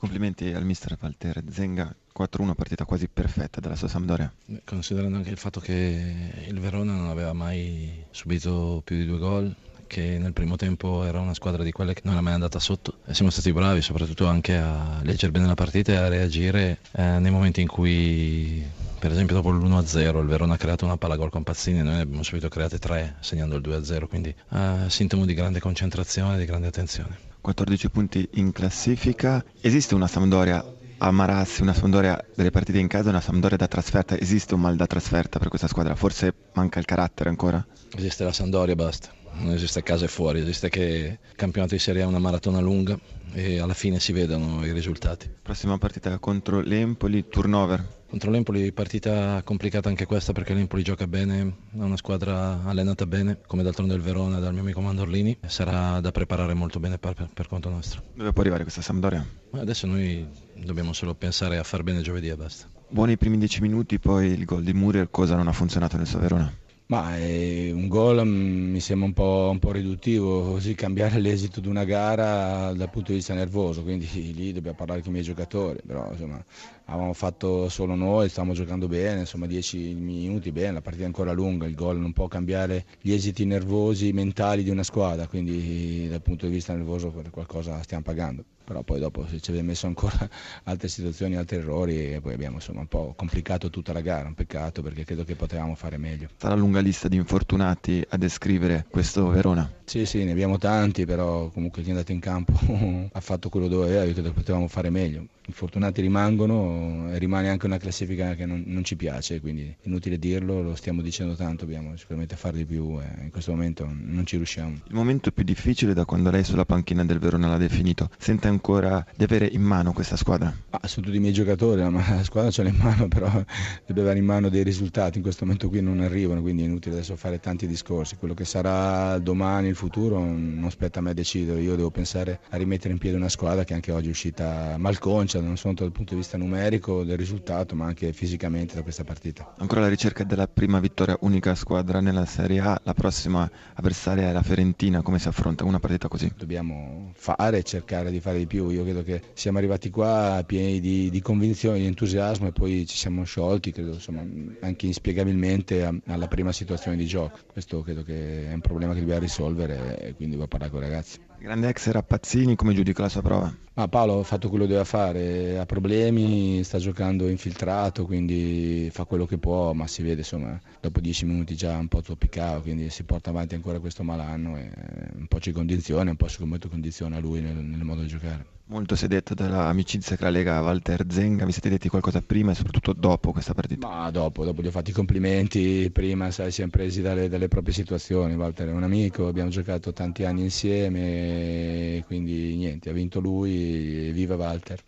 Complimenti al mister Walter Zenga, 4-1 partita quasi perfetta della sua Sampdoria. Considerando anche il fatto che il Verona non aveva mai subito più di due gol, che nel primo tempo era una squadra di quelle che non era mai andata sotto e siamo stati bravi soprattutto anche a leggere bene la partita e a reagire eh, nei momenti in cui per esempio dopo l'1-0 il Verona ha creato una palla gol con Pazzini e noi ne abbiamo subito create tre segnando il 2-0 quindi eh, sintomo di grande concentrazione e di grande attenzione 14 punti in classifica esiste una Sampdoria a Marassi, una Sampdoria delle partite in casa, una Sampdoria da trasferta, esiste un mal da trasferta per questa squadra? Forse manca il carattere ancora? Esiste la Sampdoria e basta non esiste casa e fuori, esiste che il campionato di Serie A è una maratona lunga e alla fine si vedono i risultati. Prossima partita contro l'Empoli, turnover. Contro l'Empoli partita complicata anche questa perché l'Empoli gioca bene, è una squadra allenata bene, come d'altronde il Verona dal mio amico Mandorlini, sarà da preparare molto bene per, per conto nostro. Dove può arrivare questa Sampdoria? Adesso noi dobbiamo solo pensare a far bene giovedì e basta. Buoni i primi dieci minuti, poi il gol di Muriel, cosa non ha funzionato nel suo Verona? Ma eh, un gol mm, mi sembra un po', un po', riduttivo, così cambiare l'esito di una gara dal punto di vista nervoso, quindi lì dobbiamo parlare con i miei giocatori, però insomma avevamo fatto solo noi, stavamo giocando bene, insomma 10 minuti bene, la partita è ancora lunga, il gol non può cambiare gli esiti nervosi mentali di una squadra, quindi dal punto di vista nervoso per qualcosa stiamo pagando però poi dopo se ci aveva messo ancora altre situazioni, altri errori e poi abbiamo insomma un po' complicato tutta la gara, un peccato perché credo che potevamo fare meglio. Sarà lunga lista di infortunati a descrivere questo Verona? Sì, sì, ne abbiamo tanti, però comunque chi è andato in campo ha fatto quello che doveva, io credo che potevamo fare meglio infortunati rimangono e rimane anche una classifica che non, non, ci piace, quindi inutile dirlo, lo stiamo dicendo tanto, dobbiamo sicuramente fare di più e in questo momento non ci riusciamo. Il momento più difficile da quando lei sulla panchina del Verona l'ha definito, sente ancora di avere in mano questa squadra? Ah, su tutti i miei giocatori, ma la squadra ce l'ha in mano, però deve avere in mano dei risultati, in questo momento qui non arrivano, quindi è inutile adesso fare tanti discorsi, quello che sarà domani, il futuro, non spetta a me decidere, io devo pensare a rimettere in piedi una squadra che anche oggi è uscita malconcia, non solo dal punto di vista numerico del risultato, ma anche fisicamente da questa partita. Ancora la ricerca della prima vittoria unica squadra nella Serie A, la prossima avversaria è la Fiorentina, come si affronta una partita così? Dobbiamo fare e cercare di fare di più, io credo che siamo arrivati qua pieni di, di convinzione, di entusiasmo e poi ci siamo sciolti, credo insomma, anche inspiegabilmente alla prima situazione di gioco. Questo credo che è un problema che dobbiamo risolvere e quindi devo parlare con i ragazzi. Grande ex Rappazzini, come giudica la sua prova? Ma Paolo ha fatto quello che doveva fare, ha problemi, sta giocando infiltrato, quindi fa quello che può, ma si vede insomma, dopo dieci minuti già un po' zoppicava, quindi si porta avanti ancora questo malanno e un po' ci condiziona, un po' sicuramente condiziona lui nel, nel modo di giocare. Molto si è detto dell'amicizia tra Lega e Walter Zenga, vi siete detti qualcosa prima e soprattutto dopo questa partita? Ma dopo, dopo gli ho fatto i complimenti, prima sai, siamo presi dalle, dalle proprie situazioni, Walter è un amico, abbiamo giocato tanti anni insieme, quindi niente, ha vinto lui, viva Walter.